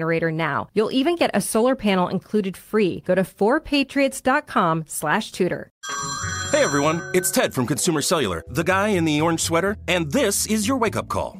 generator now. You'll even get a solar panel included free. Go to 4patriots.com slash Tudor. Hey everyone, it's Ted from Consumer Cellular, the guy in the orange sweater, and this is your wake up call.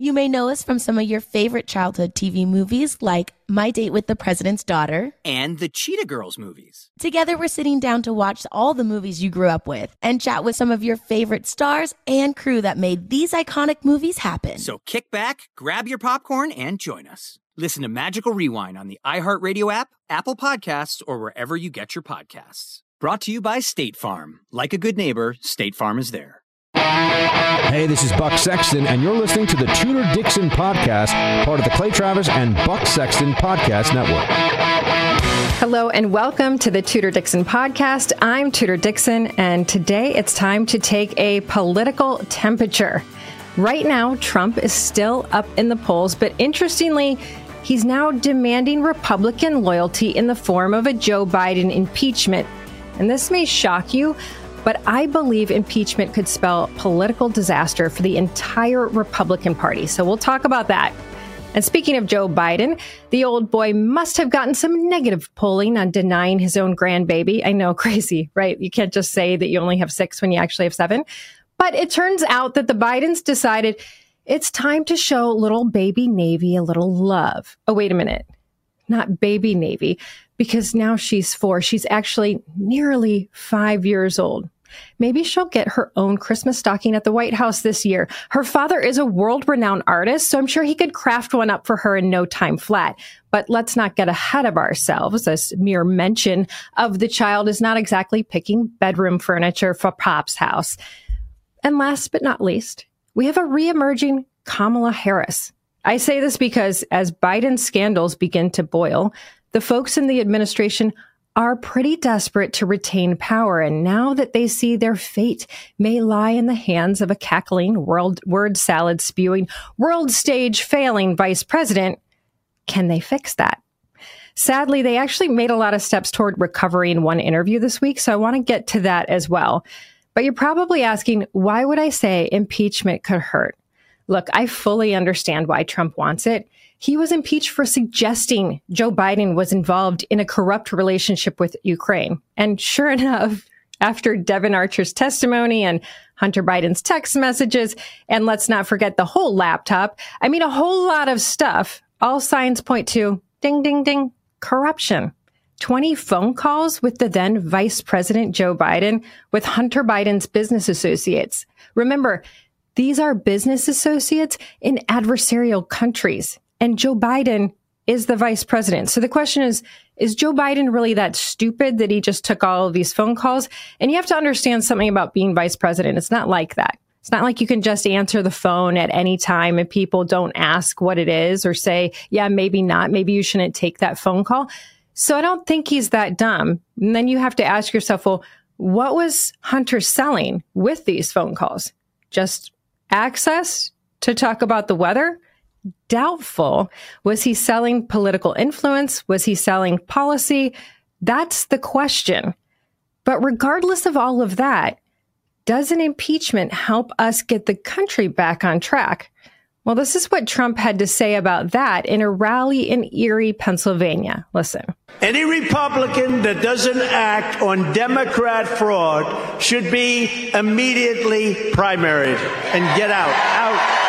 You may know us from some of your favorite childhood TV movies like My Date with the President's Daughter and the Cheetah Girls movies. Together, we're sitting down to watch all the movies you grew up with and chat with some of your favorite stars and crew that made these iconic movies happen. So kick back, grab your popcorn, and join us. Listen to Magical Rewind on the iHeartRadio app, Apple Podcasts, or wherever you get your podcasts. Brought to you by State Farm. Like a good neighbor, State Farm is there. Hey, this is Buck Sexton, and you're listening to the Tudor Dixon Podcast, part of the Clay Travis and Buck Sexton Podcast Network. Hello, and welcome to the Tudor Dixon Podcast. I'm Tudor Dixon, and today it's time to take a political temperature. Right now, Trump is still up in the polls, but interestingly, he's now demanding Republican loyalty in the form of a Joe Biden impeachment. And this may shock you, but I believe impeachment could spell political disaster for the entire Republican Party. So we'll talk about that. And speaking of Joe Biden, the old boy must have gotten some negative polling on denying his own grandbaby. I know, crazy, right? You can't just say that you only have six when you actually have seven. But it turns out that the Bidens decided it's time to show little baby Navy a little love. Oh, wait a minute. Not baby Navy, because now she's four. She's actually nearly five years old. Maybe she'll get her own Christmas stocking at the White House this year. Her father is a world renowned artist, so I'm sure he could craft one up for her in no time flat. But let's not get ahead of ourselves. This mere mention of the child is not exactly picking bedroom furniture for Pop's house. And last but not least, we have a re-emerging Kamala Harris. I say this because as Biden's scandals begin to boil, the folks in the administration are pretty desperate to retain power. And now that they see their fate may lie in the hands of a cackling, world, word salad spewing, world stage failing vice president, can they fix that? Sadly, they actually made a lot of steps toward recovery in one interview this week. So I want to get to that as well. But you're probably asking, why would I say impeachment could hurt? Look, I fully understand why Trump wants it. He was impeached for suggesting Joe Biden was involved in a corrupt relationship with Ukraine. And sure enough, after Devon Archer's testimony and Hunter Biden's text messages, and let's not forget the whole laptop, I mean, a whole lot of stuff, all signs point to ding, ding, ding, corruption. 20 phone calls with the then Vice President Joe Biden with Hunter Biden's business associates. Remember, these are business associates in adversarial countries. And Joe Biden is the vice president. So the question is, is Joe Biden really that stupid that he just took all of these phone calls? And you have to understand something about being vice president. It's not like that. It's not like you can just answer the phone at any time and people don't ask what it is or say, yeah, maybe not. Maybe you shouldn't take that phone call. So I don't think he's that dumb. And then you have to ask yourself, well, what was Hunter selling with these phone calls? Just access to talk about the weather? Doubtful. Was he selling political influence? Was he selling policy? That's the question. But regardless of all of that, does an impeachment help us get the country back on track? Well, this is what Trump had to say about that in a rally in Erie, Pennsylvania. Listen. Any Republican that doesn't act on Democrat fraud should be immediately primaried and get out. Out.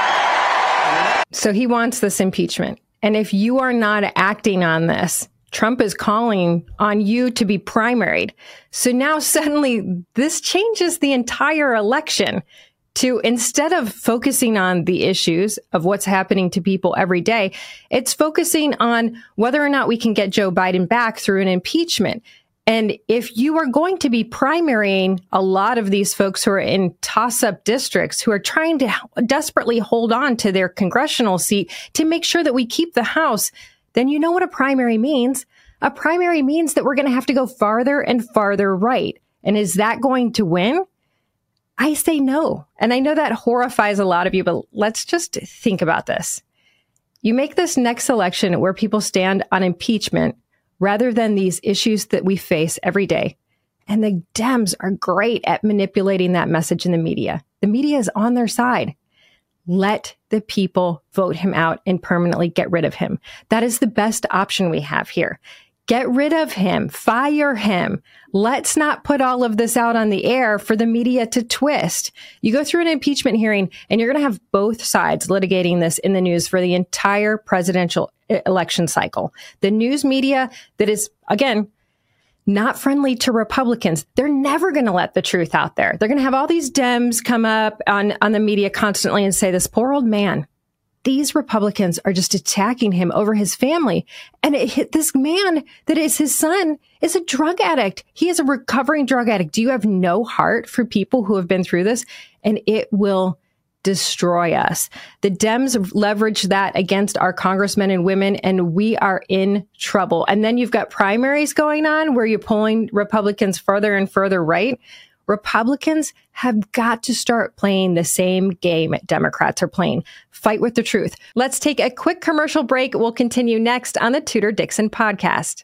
So he wants this impeachment. And if you are not acting on this, Trump is calling on you to be primaried. So now suddenly this changes the entire election to instead of focusing on the issues of what's happening to people every day, it's focusing on whether or not we can get Joe Biden back through an impeachment. And if you are going to be primarying a lot of these folks who are in toss up districts who are trying to desperately hold on to their congressional seat to make sure that we keep the House, then you know what a primary means. A primary means that we're going to have to go farther and farther right. And is that going to win? I say no. And I know that horrifies a lot of you, but let's just think about this. You make this next election where people stand on impeachment rather than these issues that we face every day. And the Dems are great at manipulating that message in the media. The media is on their side. Let the people vote him out and permanently get rid of him. That is the best option we have here. Get rid of him. Fire him. Let's not put all of this out on the air for the media to twist. You go through an impeachment hearing and you're going to have both sides litigating this in the news for the entire presidential election cycle. The news media that is, again, not friendly to Republicans. They're never going to let the truth out there. They're going to have all these Dems come up on, on the media constantly and say, this poor old man, these Republicans are just attacking him over his family. And it, hit this man that is his son is a drug addict. He is a recovering drug addict. Do you have no heart for people who have been through this? And it will destroy us. The Dems leverage that against our congressmen and women, and we are in trouble. And then you've got primaries going on where you're pulling Republicans further and further right. Republicans have got to start playing the same game Democrats are playing. Fight with the truth. Let's take a quick commercial break. We'll continue next on the Tudor Dixon podcast.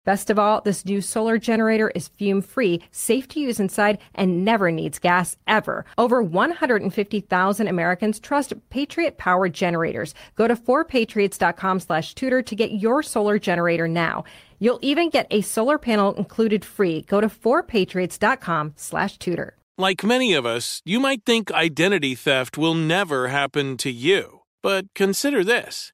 Best of all, this new solar generator is fume free, safe to use inside, and never needs gas ever. Over 150,000 Americans trust Patriot Power generators. Go to 4patriots.com slash Tudor to get your solar generator now. You'll even get a solar panel included free. Go to 4patriots.com slash Tudor. Like many of us, you might think identity theft will never happen to you. But consider this.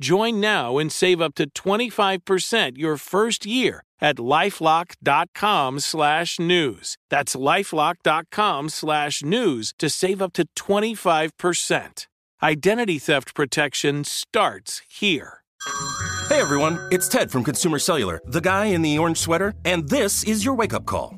Join now and save up to 25% your first year at lifelock.com slash news. That's lifelock.com slash news to save up to 25%. Identity theft protection starts here. Hey everyone, it's Ted from Consumer Cellular, the guy in the orange sweater, and this is your wake up call.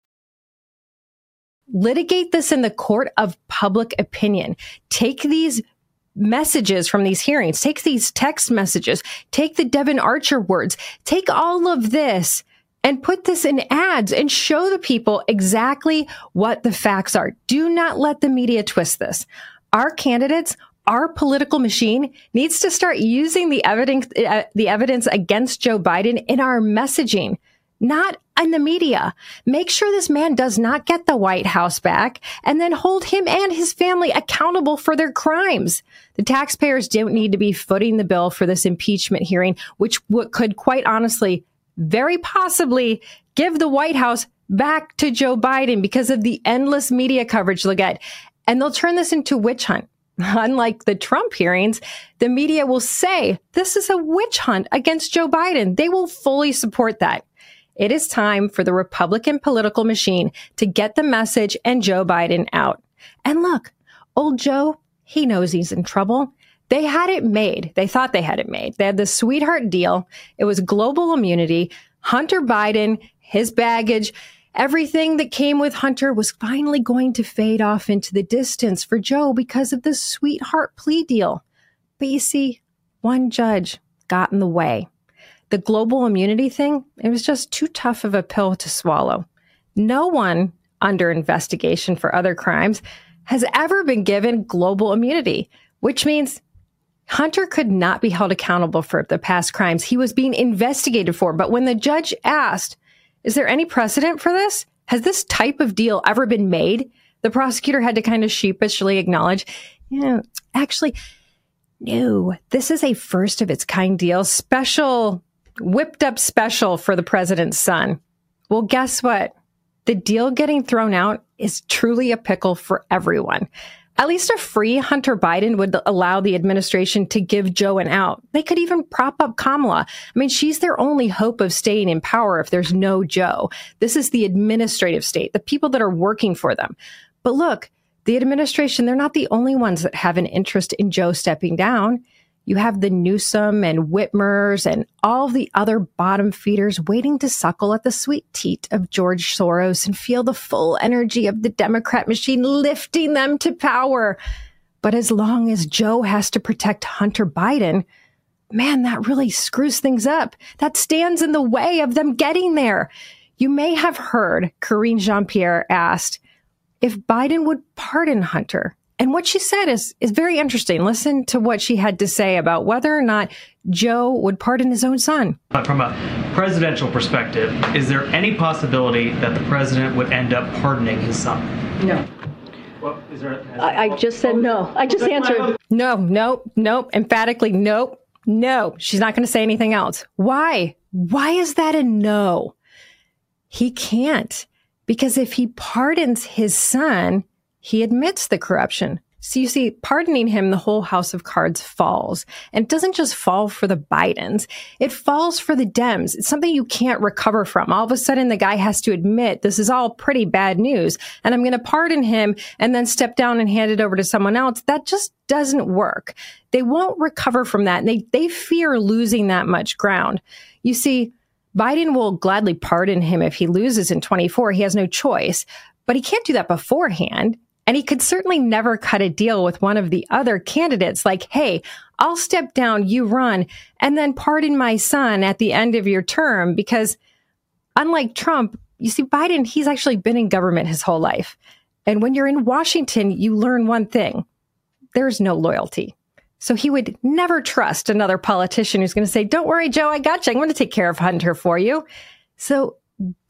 litigate this in the court of public opinion. Take these messages from these hearings, take these text messages, take the Devon Archer words, take all of this and put this in ads and show the people exactly what the facts are. Do not let the media twist this. Our candidates, our political machine needs to start using the evidence, uh, the evidence against Joe Biden in our messaging, not in the media. Make sure this man does not get the White House back and then hold him and his family accountable for their crimes. The taxpayers don't need to be footing the bill for this impeachment hearing, which could quite honestly very possibly give the White House back to Joe Biden because of the endless media coverage they'll get. And they'll turn this into witch hunt. Unlike the Trump hearings, the media will say this is a witch hunt against Joe Biden. They will fully support that. It is time for the Republican political machine to get the message and Joe Biden out. And look, old Joe, he knows he's in trouble. They had it made. They thought they had it made. They had the sweetheart deal. It was global immunity. Hunter Biden, his baggage, everything that came with Hunter was finally going to fade off into the distance for Joe because of the sweetheart plea deal. But you see, one judge got in the way. The global immunity thing, it was just too tough of a pill to swallow. No one under investigation for other crimes has ever been given global immunity, which means Hunter could not be held accountable for the past crimes he was being investigated for. But when the judge asked, is there any precedent for this? Has this type of deal ever been made? The prosecutor had to kind of sheepishly acknowledge, you know, actually, no, this is a first of its kind deal, special, whipped up special for the president's son. Well, guess what? The deal getting thrown out is truly a pickle for everyone. At least a free Hunter Biden would allow the administration to give Joe an out. They could even prop up Kamala. I mean, she's their only hope of staying in power if there's no Joe. This is the administrative state, the people that are working for them. But look, the administration, they're not the only ones that have an interest in Joe stepping down. You have the Newsom and Whitmers and all the other bottom feeders waiting to suckle at the sweet teat of George Soros and feel the full energy of the Democrat machine lifting them to power. But as long as Joe has to protect Hunter Biden, man, that really screws things up. That stands in the way of them getting there. You may have heard Karine Jean Pierre asked if Biden would pardon Hunter. And what she said is, is very interesting. Listen to what she had to say about whether or not Joe would pardon his own son. From a presidential perspective, is there any possibility that the president would end up pardoning his son? No. Well, there, I, I, just said no. I just answered no, no, no. Emphatically, nope, no. She's not going to say anything else. Why? Why is that a no? He can't. Because if he pardons his son, he admits the corruption. So you see, pardoning him, the whole house of cards falls. And it doesn't just fall for the Bidens. It falls for the Dems. It's something you can't recover from. All of a sudden, the guy has to admit this is all pretty bad news and I'm going to pardon him and then step down and hand it over to someone else. That just doesn't work. They won't recover from that. And they, they fear losing that much ground. You see, Biden will gladly pardon him if he loses in 24. He has no choice, but he can't do that beforehand. And he could certainly never cut a deal with one of the other candidates like, hey, I'll step down, you run, and then pardon my son at the end of your term. Because unlike Trump, you see, Biden, he's actually been in government his whole life. And when you're in Washington, you learn one thing there's no loyalty. So he would never trust another politician who's going to say, Don't worry, Joe, I got you. I'm going to take care of Hunter for you. So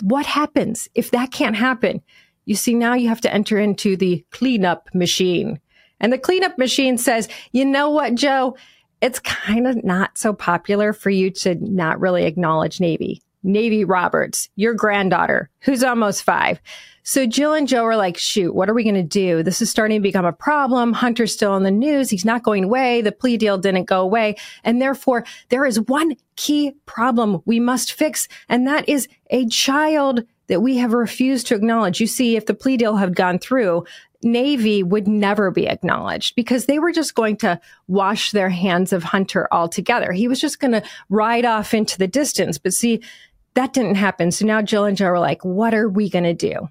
what happens if that can't happen? You see, now you have to enter into the cleanup machine. And the cleanup machine says, you know what, Joe? It's kind of not so popular for you to not really acknowledge Navy. Navy Roberts, your granddaughter, who's almost five. So Jill and Joe are like, shoot, what are we going to do? This is starting to become a problem. Hunter's still in the news. He's not going away. The plea deal didn't go away. And therefore, there is one key problem we must fix. And that is a child that we have refused to acknowledge. You see, if the plea deal had gone through, Navy would never be acknowledged because they were just going to wash their hands of Hunter altogether. He was just going to ride off into the distance. But see, that didn't happen. So now Jill and Joe are like, what are we going to do?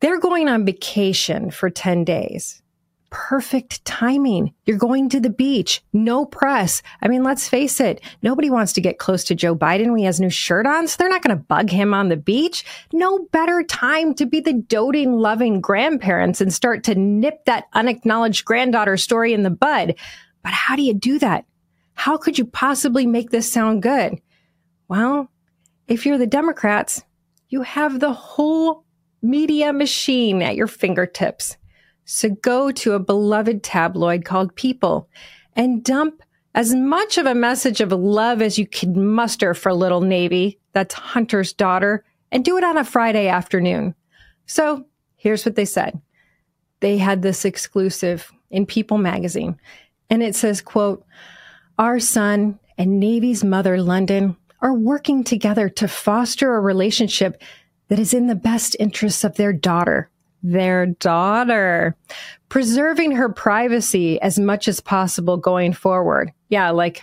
They're going on vacation for 10 days. Perfect timing. You're going to the beach, no press. I mean, let's face it, nobody wants to get close to Joe Biden when he has new shirt on, so they're not going to bug him on the beach. No better time to be the doting, loving grandparents and start to nip that unacknowledged granddaughter story in the bud. But how do you do that? How could you possibly make this sound good? Well, if you're the Democrats, you have the whole media machine at your fingertips. So go to a beloved tabloid called People and dump as much of a message of love as you can muster for Little Navy, that's Hunter's daughter, and do it on a Friday afternoon. So here's what they said. They had this exclusive in People magazine, and it says, quote, our son and Navy's mother, Lunden, are working together to foster a relationship that is in the best interests of their daughter, their daughter, preserving her privacy as much as possible going forward. Yeah, like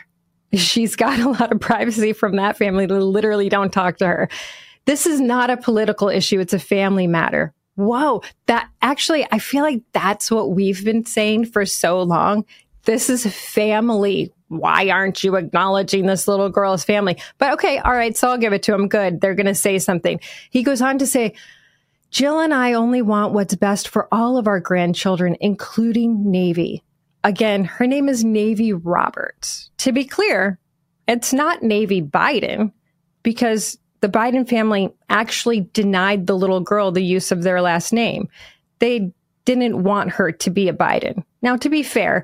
she's got a lot of privacy from that family that literally don't talk to her. This is not a political issue. It's a family matter. Whoa, that actually, I feel like that's what we've been saying for so long. This is family. Why aren't you acknowledging this little girl's family? But okay, all right, so I'll give it to him. Good. They're going to say something. He goes on to say, Jill and I only want what's best for all of our grandchildren, including Navy. Again, her name is Navy Roberts. To be clear, it's not Navy Biden because the Biden family actually denied the little girl the use of their last name. They didn't want her to be a Biden. Now, to be fair,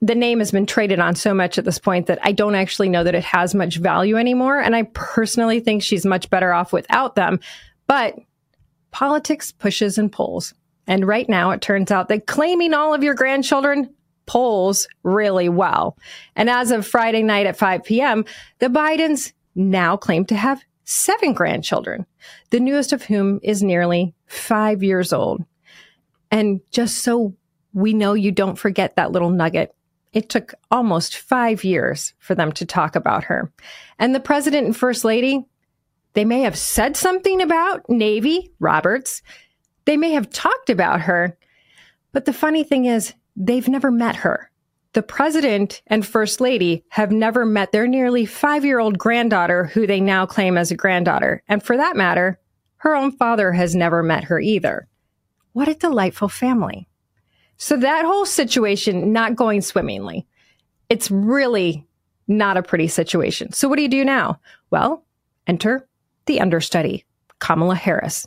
the name has been traded on so much at this point that I don't actually know that it has much value anymore. And I personally think she's much better off without them. But politics pushes and pulls. And right now, it turns out that claiming all of your grandchildren polls really well. And as of Friday night at 5 p.m., the Bidens now claim to have seven grandchildren, the newest of whom is nearly five years old. And just so we know you don't forget that little nugget, it took almost five years for them to talk about her. And the president and first lady, they may have said something about Navy, Roberts. They may have talked about her. But the funny thing is, they've never met her. The president and first lady have never met their nearly five year old granddaughter, who they now claim as a granddaughter. And for that matter, her own father has never met her either. What a delightful family. So that whole situation not going swimmingly. It's really not a pretty situation. So what do you do now? Well, enter the understudy, Kamala Harris.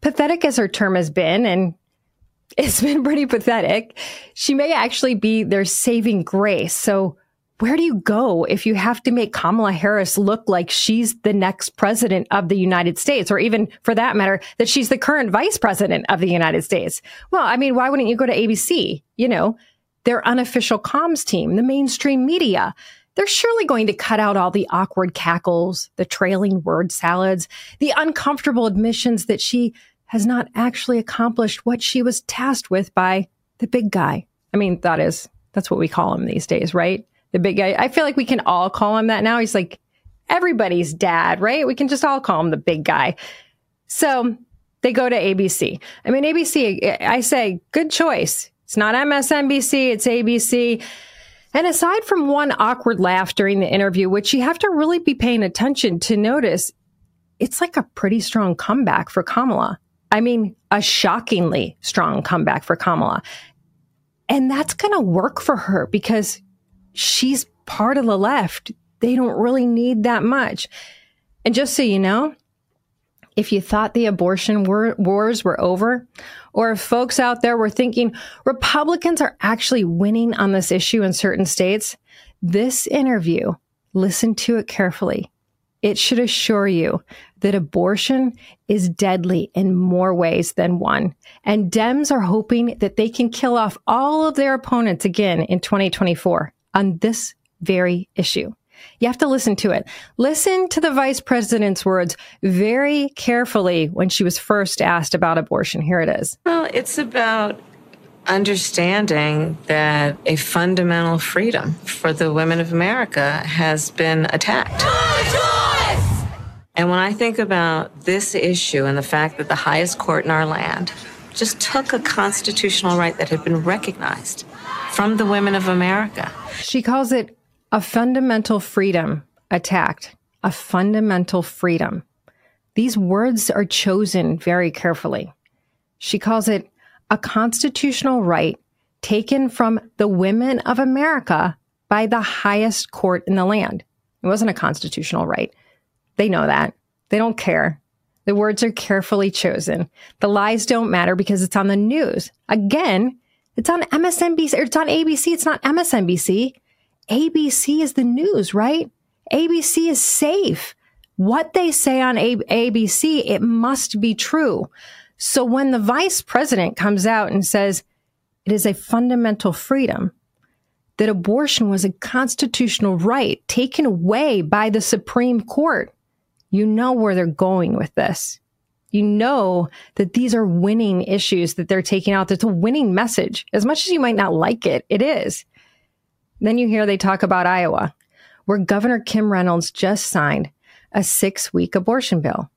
Pathetic as her term has been, and it's been pretty pathetic, she may actually be their saving grace. So, where do you go if you have to make Kamala Harris look like she's the next president of the United States, or even for that matter, that she's the current vice president of the United States? Well, I mean, why wouldn't you go to ABC? You know, their unofficial comms team, the mainstream media they're surely going to cut out all the awkward cackles, the trailing word salads, the uncomfortable admissions that she has not actually accomplished what she was tasked with by the big guy. I mean, that is, that's what we call him these days, right? The big guy. I feel like we can all call him that now. He's like everybody's dad, right? We can just all call him the big guy. So they go to ABC. I mean, ABC, I say, good choice. It's not MSNBC, it's ABC. And aside from one awkward laugh during the interview, which you have to really be paying attention to notice, it's like a pretty strong comeback for Kamala. I mean, a shockingly strong comeback for Kamala. And that's going to work for her because she's part of the left. They don't really need that much. And just so you know, if you thought the abortion war- wars were over, or if folks out there were thinking Republicans are actually winning on this issue in certain states, this interview, listen to it carefully. It should assure you that abortion is deadly in more ways than one. And Dems are hoping that they can kill off all of their opponents again in 2024 on this very issue. You have to listen to it. Listen to the vice president's words very carefully when she was first asked about abortion. Here it is. Well, it's about understanding that a fundamental freedom for the women of America has been attacked. And when I think about this issue and the fact that the highest court in our land just took a constitutional right that had been recognized from the women of America. She calls it a fundamental freedom attacked, a fundamental freedom. These words are chosen very carefully. She calls it a constitutional right taken from the women of America by the highest court in the land. It wasn't a constitutional right. They know that. They don't care. The words are carefully chosen. The lies don't matter because it's on the news. Again, it's on MSNBC, or it's on ABC. It's not MSNBC. ABC is the news, right? ABC is safe. What they say on A- ABC, it must be true. So when the vice president comes out and says it is a fundamental freedom, that abortion was a constitutional right taken away by the Supreme Court, you know where they're going with this. You know that these are winning issues that they're taking out. That's a winning message. As much as you might not like it, it is. Then you hear they talk about Iowa, where Governor Kim Reynolds just signed a six week abortion bill.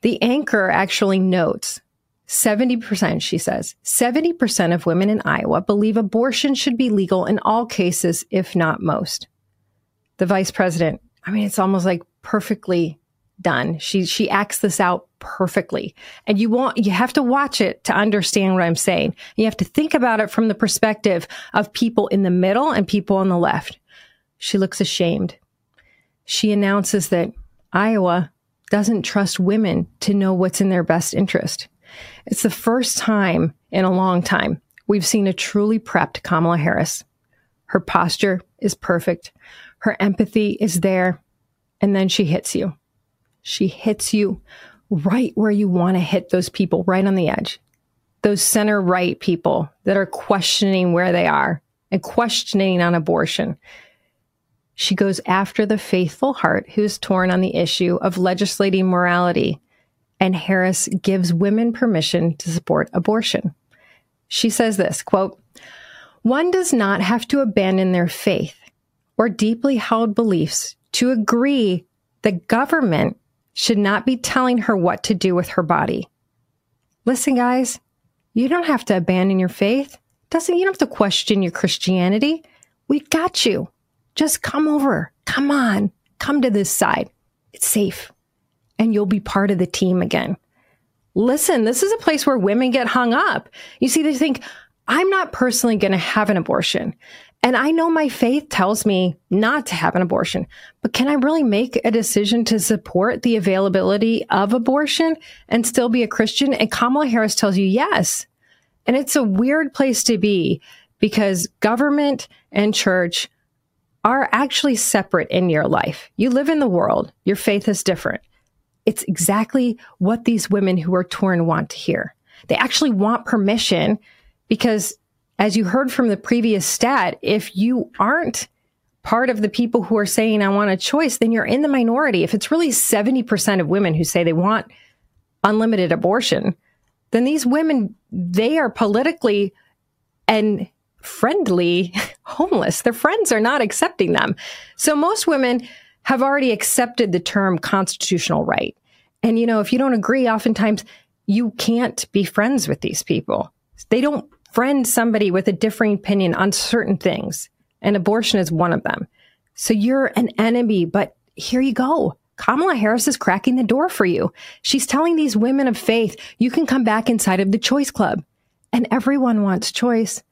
The anchor actually notes 70%, she says, 70% of women in Iowa believe abortion should be legal in all cases, if not most. The vice president, I mean, it's almost like perfectly done. She she acts this out perfectly. And you want you have to watch it to understand what I'm saying. You have to think about it from the perspective of people in the middle and people on the left. She looks ashamed. She announces that Iowa doesn't trust women to know what's in their best interest. It's the first time in a long time we've seen a truly prepped Kamala Harris. Her posture is perfect. Her empathy is there. And then she hits you she hits you right where you want to hit those people, right on the edge. Those center right people that are questioning where they are and questioning on abortion. She goes after the faithful heart who's torn on the issue of legislating morality, and Harris gives women permission to support abortion. She says this quote, one does not have to abandon their faith or deeply held beliefs to agree the government should not be telling her what to do with her body. Listen, guys, you don't have to abandon your faith. Doesn't you don't have to question your Christianity. We got you. Just come over. Come on. Come to this side. It's safe. And you'll be part of the team again. Listen, this is a place where women get hung up. You see, they think, I'm not personally going to have an abortion. And I know my faith tells me not to have an abortion, but can I really make a decision to support the availability of abortion and still be a Christian? And Kamala Harris tells you yes. And it's a weird place to be because government and church are actually separate in your life. You live in the world, your faith is different. It's exactly what these women who are torn want to hear. They actually want permission because as you heard from the previous stat, if you aren't part of the people who are saying, I want a choice, then you're in the minority. If it's really 70% of women who say they want unlimited abortion, then these women, they are politically and friendly homeless. Their friends are not accepting them. So most women have already accepted the term constitutional right. And, you know, if you don't agree, oftentimes you can't be friends with these people. They don't friend somebody with a differing opinion on certain things, and abortion is one of them. So you're an enemy, but here you go. Kamala Harris is cracking the door for you. She's telling these women of faith, you can come back inside of the choice club. And everyone wants choice.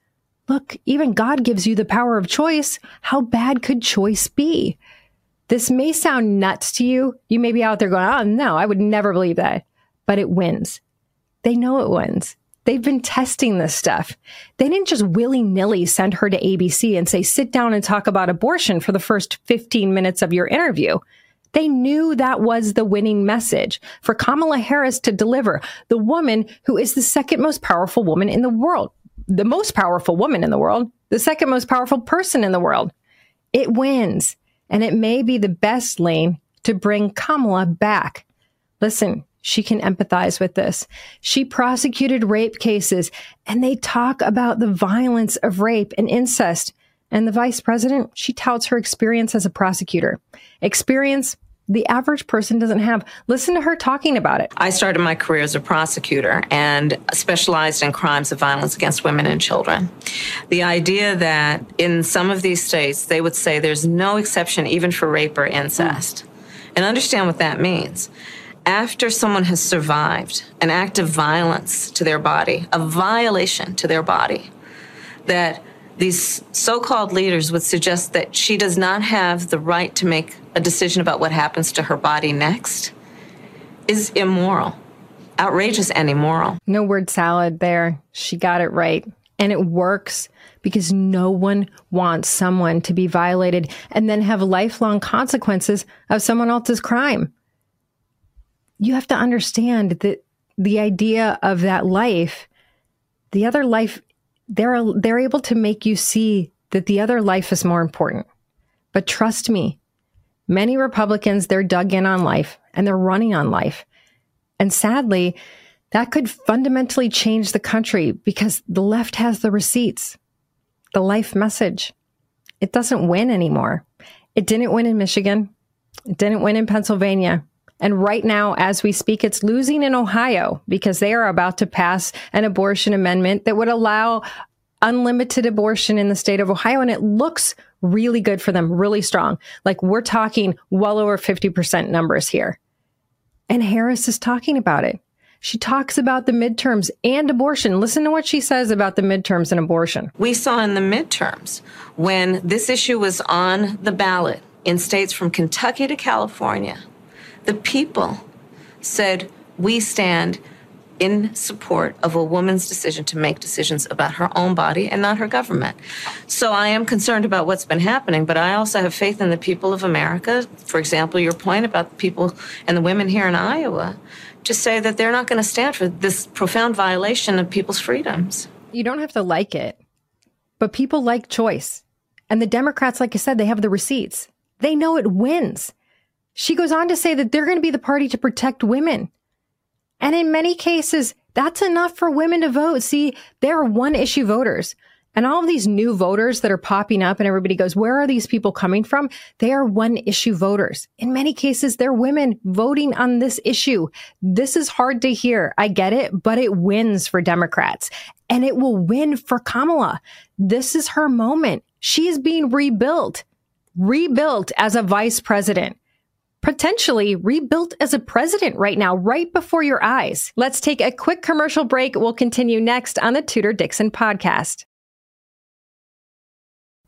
Look, even God gives you the power of choice. How bad could choice be? This may sound nuts to you. You may be out there going, oh, no, I would never believe that. But it wins. They know it wins. They've been testing this stuff. They didn't just willy nilly send her to ABC and say, sit down and talk about abortion for the first 15 minutes of your interview. They knew that was the winning message for Kamala Harris to deliver, the woman who is the second most powerful woman in the world, the most powerful woman in the world, the second most powerful person in the world. It wins. And it may be the best lane to bring Kamala back. Listen, she can empathize with this. She prosecuted rape cases and they talk about the violence of rape and incest. And the vice president, she touts her experience as a prosecutor. Experience the average person doesn't have. Listen to her talking about it. I started my career as a prosecutor and specialized in crimes of violence against women and children. The idea that in some of these states, they would say there's no exception even for rape or incest. And understand what that means. After someone has survived an act of violence to their body, a violation to their body, that these so called leaders would suggest that she does not have the right to make a decision about what happens to her body next is immoral, outrageous and immoral. No word salad there. She got it right. And it works because no one wants someone to be violated and then have lifelong consequences of someone else's crime. You have to understand that the idea of that life, the other life, they're, they're able to make you see that the other life is more important. But trust me, Many Republicans, they're dug in on life and they're running on life. And sadly, that could fundamentally change the country because the left has the receipts, the life message. It doesn't win anymore. It didn't win in Michigan. It didn't win in Pennsylvania. And right now, as we speak, it's losing in Ohio because they are about to pass an abortion amendment that would allow unlimited abortion in the state of Ohio. And it looks really good for them, really strong. Like we're talking well over 50% numbers here. And Harris is talking about it. She talks about the midterms and abortion. Listen to what she says about the midterms and abortion. We saw in the midterms when this issue was on the ballot in states from Kentucky to California, the people said, We stand in support of a woman's decision to make decisions about her own body and not her government. So I am concerned about what's been happening, but I also have faith in the people of America. For example, your point about the people and the women here in Iowa to say that they're not going to stand for this profound violation of people's freedoms. You don't have to like it, but people like choice. And the Democrats, like I said, they have the receipts. They know it wins. She goes on to say that they're going to be the party to protect women. And in many cases, that's enough for women to vote. See, they're one issue voters. And all of these new voters that are popping up and everybody goes, where are these people coming from? They are one issue voters. In many cases, they're women voting on this issue. This is hard to hear. I get it, but it wins for Democrats and it will win for Kamala. This is her moment. She is being rebuilt, rebuilt as a vice president potentially rebuilt as a president right now, right before your eyes. Let's take a quick commercial break. We'll continue next on the Tudor Dixon podcast.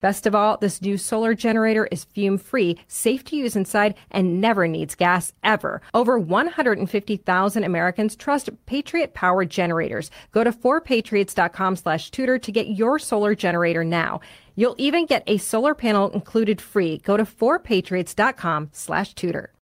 Best of all, this new solar generator is fume free, safe to use inside, and never needs gas ever. Over 150,000 Americans trust Patriot Power generators. Go to 4patriots.com slash Tudor to get your solar generator now. You'll even get a solar panel included free. Go to 4patriots.com slash Tudor.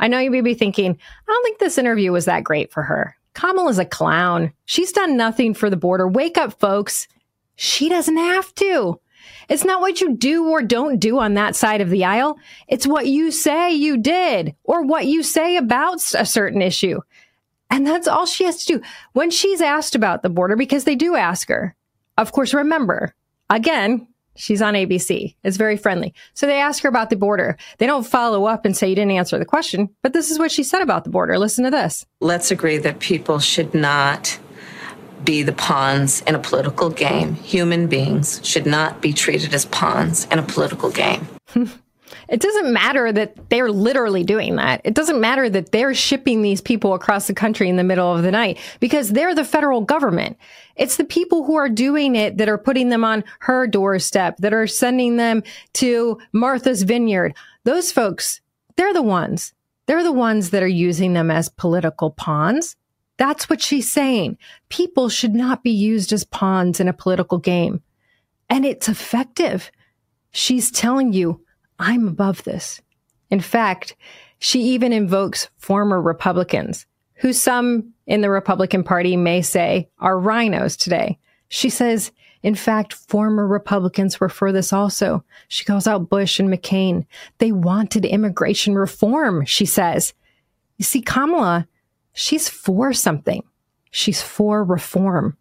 I know you may be thinking, I don't think this interview was that great for her. Kamala's a clown. She's done nothing for the border. Wake up, folks. She doesn't have to. It's not what you do or don't do on that side of the aisle. It's what you say you did or what you say about a certain issue. And that's all she has to do. When she's asked about the border, because they do ask her, of course, remember, again, She's on ABC. It's very friendly. So they ask her about the border. They don't follow up and say you didn't answer the question, but this is what she said about the border. Listen to this. Let's agree that people should not be the pawns in a political game. Human beings should not be treated as pawns in a political game. It doesn't matter that they're literally doing that. It doesn't matter that they're shipping these people across the country in the middle of the night because they're the federal government. It's the people who are doing it that are putting them on her doorstep, that are sending them to Martha's Vineyard. Those folks, they're the ones. They're the ones that are using them as political pawns. That's what she's saying. People should not be used as pawns in a political game. And it's effective. She's telling you, I'm above this. In fact, she even invokes former Republicans, who some in the Republican Party may say are RINOs today. She says, in fact, former Republicans were for this also. She calls out Bush and McCain. They wanted immigration reform, she says. You see, Kamala, she's for something. She's for reform.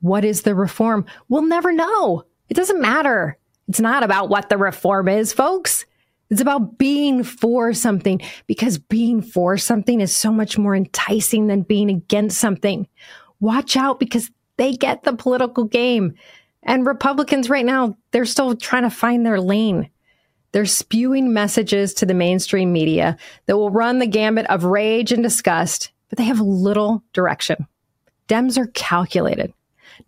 What is the reform? We'll never know. It doesn't matter. It's not about what the reform is, folks. It's about being for something because being for something is so much more enticing than being against something. Watch out because they get the political game. And Republicans right now, they're still trying to find their lane. They're spewing messages to the mainstream media that will run the gambit of rage and disgust, but they have little direction. Dems are calculated.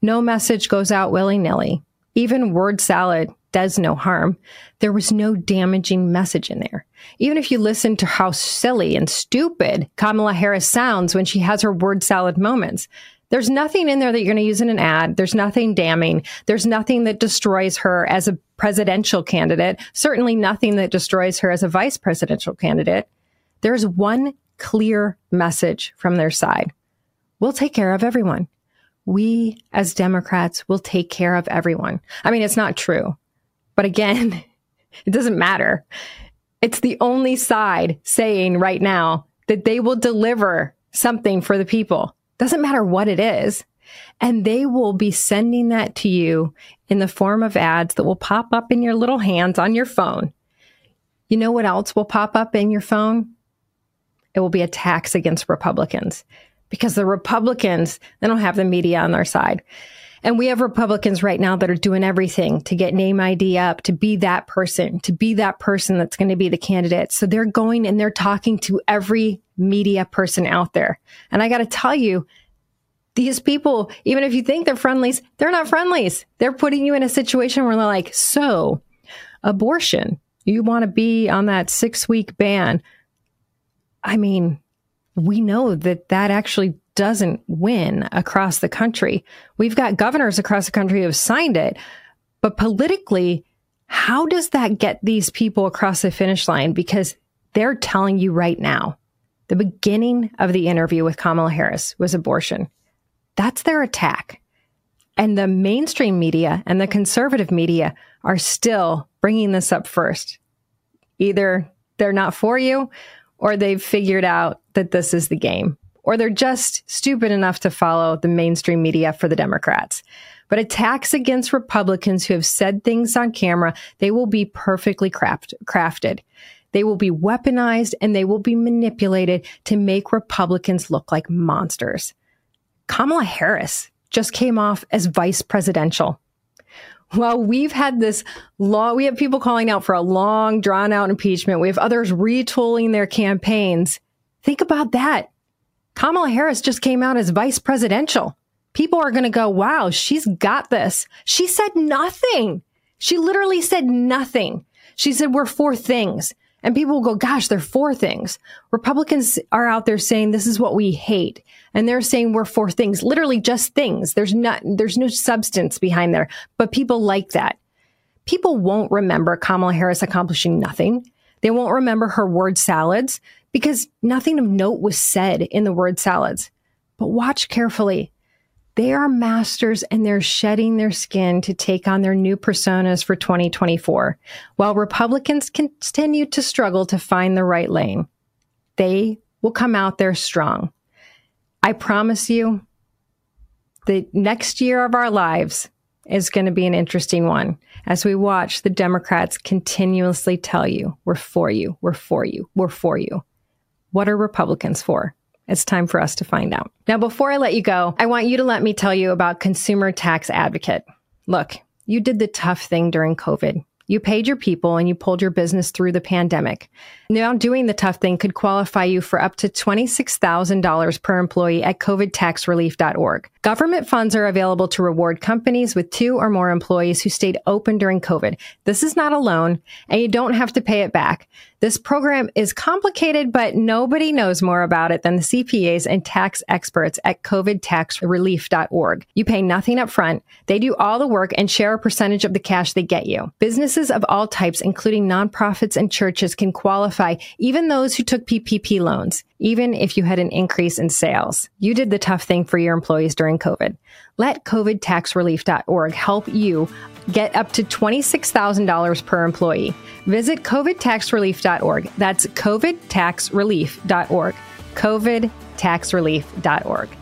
No message goes out willy nilly. Even word salad does no harm. There was no damaging message in there. Even if you listen to how silly and stupid Kamala Harris sounds when she has her word salad moments, there's nothing in there that you're going to use in an ad. There's nothing damning. There's nothing that destroys her as a presidential candidate. Certainly nothing that destroys her as a vice presidential candidate. There's one clear message from their side. We'll take care of everyone. We as Democrats will take care of everyone. I mean, it's not true. But again, it doesn't matter. It's the only side saying right now that they will deliver something for the people. Doesn't matter what it is. And they will be sending that to you in the form of ads that will pop up in your little hands on your phone. You know what else will pop up in your phone? It will be attacks against Republicans because the Republicans, they don't have the media on their side. And we have Republicans right now that are doing everything to get name ID up, to be that person, to be that person that's going to be the candidate. So they're going and they're talking to every media person out there. And I got to tell you, these people, even if you think they're friendlies, they're not friendlies. They're putting you in a situation where they're like, so abortion, you want to be on that six week ban. I mean, we know that that actually doesn't win across the country. We've got governors across the country who have signed it. But politically, how does that get these people across the finish line? Because they're telling you right now, the beginning of the interview with Kamala Harris was abortion. That's their attack. And the mainstream media and the conservative media are still bringing this up first. Either they're not for you or they've figured out that this is the game or they're just stupid enough to follow the mainstream media for the Democrats. But attacks against Republicans who have said things on camera, they will be perfectly craft- crafted. They will be weaponized and they will be manipulated to make Republicans look like monsters. Kamala Harris just came off as vice presidential. Well, we've had this law. We have people calling out for a long, drawn out impeachment. We have others retooling their campaigns. Think about that. Kamala Harris just came out as vice presidential. People are going to go, wow, she's got this. She said nothing. She literally said nothing. She said, we're for things. And people will go, gosh, they're for things. Republicans are out there saying this is what we hate. And they're saying we're for things, literally just things. There's not, there's no substance behind there, but people like that. People won't remember Kamala Harris accomplishing nothing. They won't remember her word salads because nothing of note was said in the word salads. But watch carefully. They are masters and they're shedding their skin to take on their new personas for 2024, while Republicans continue to struggle to find the right lane. They will come out there strong. I promise you, the next year of our lives is going to be an interesting one as we watch the Democrats continuously tell you, we're for you, we're for you, we're for you. What are Republicans for? It's time for us to find out. Now, before I let you go, I want you to let me tell you about Consumer Tax Advocate. Look, you did the tough thing during COVID. You paid your people and you pulled your business through the pandemic. Now doing the tough thing could qualify you for up to $26,000 per employee at covidtaxrelief.org. Government funds are available to reward companies with two or more employees who stayed open during COVID. This is not a loan and you don't have to pay it back. This program is complicated, but nobody knows more about it than the CPAs and tax experts at covidtaxrelief.org. You pay nothing up front. They do all the work and share a percentage of the cash they get you. Businesses of all types, including nonprofits and churches, can qualify, even those who took PPP loans, even if you had an increase in sales. You did the tough thing for your employees during COVID. Let covidtaxrelief.org help you get up to $26,000 per employee. Visit covidtaxrelief.org. That's covidtaxrelief.org. covidtaxrelief.org.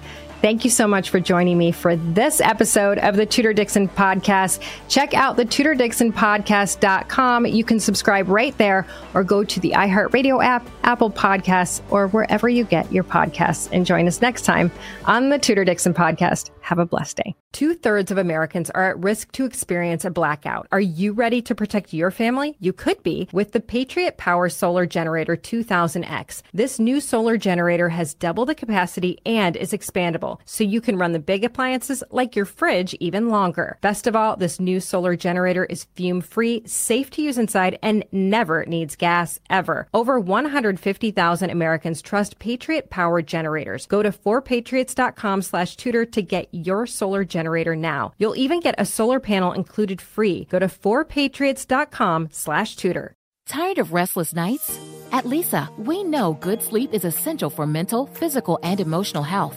Thank you so much for joining me for this episode of the Tudor Dixon podcast. Check out the tudordixonpodcast.com. You can subscribe right there or go to the iHeartRadio app, Apple Podcasts, or wherever you get your podcasts. And join us next time on the Tudor Dixon podcast. Have a blessed day. Two thirds of Americans are at risk to experience a blackout. Are you ready to protect your family? You could be with the Patriot Power Solar Generator 2000X. This new solar generator has double the capacity and is expandable, so you can run the big appliances like your fridge even longer. Best of all, this new solar generator is fume free, safe to use inside, and never needs gas ever. Over 150,000 Americans trust Patriot Power generators. Go to 4patriots.com slash tudor to get your solar generator now. You'll even get a solar panel included free. Go to 4patriots.com slash tudor. Tired of restless nights? At Leesa, we know good sleep is essential for mental, physical, and emotional health.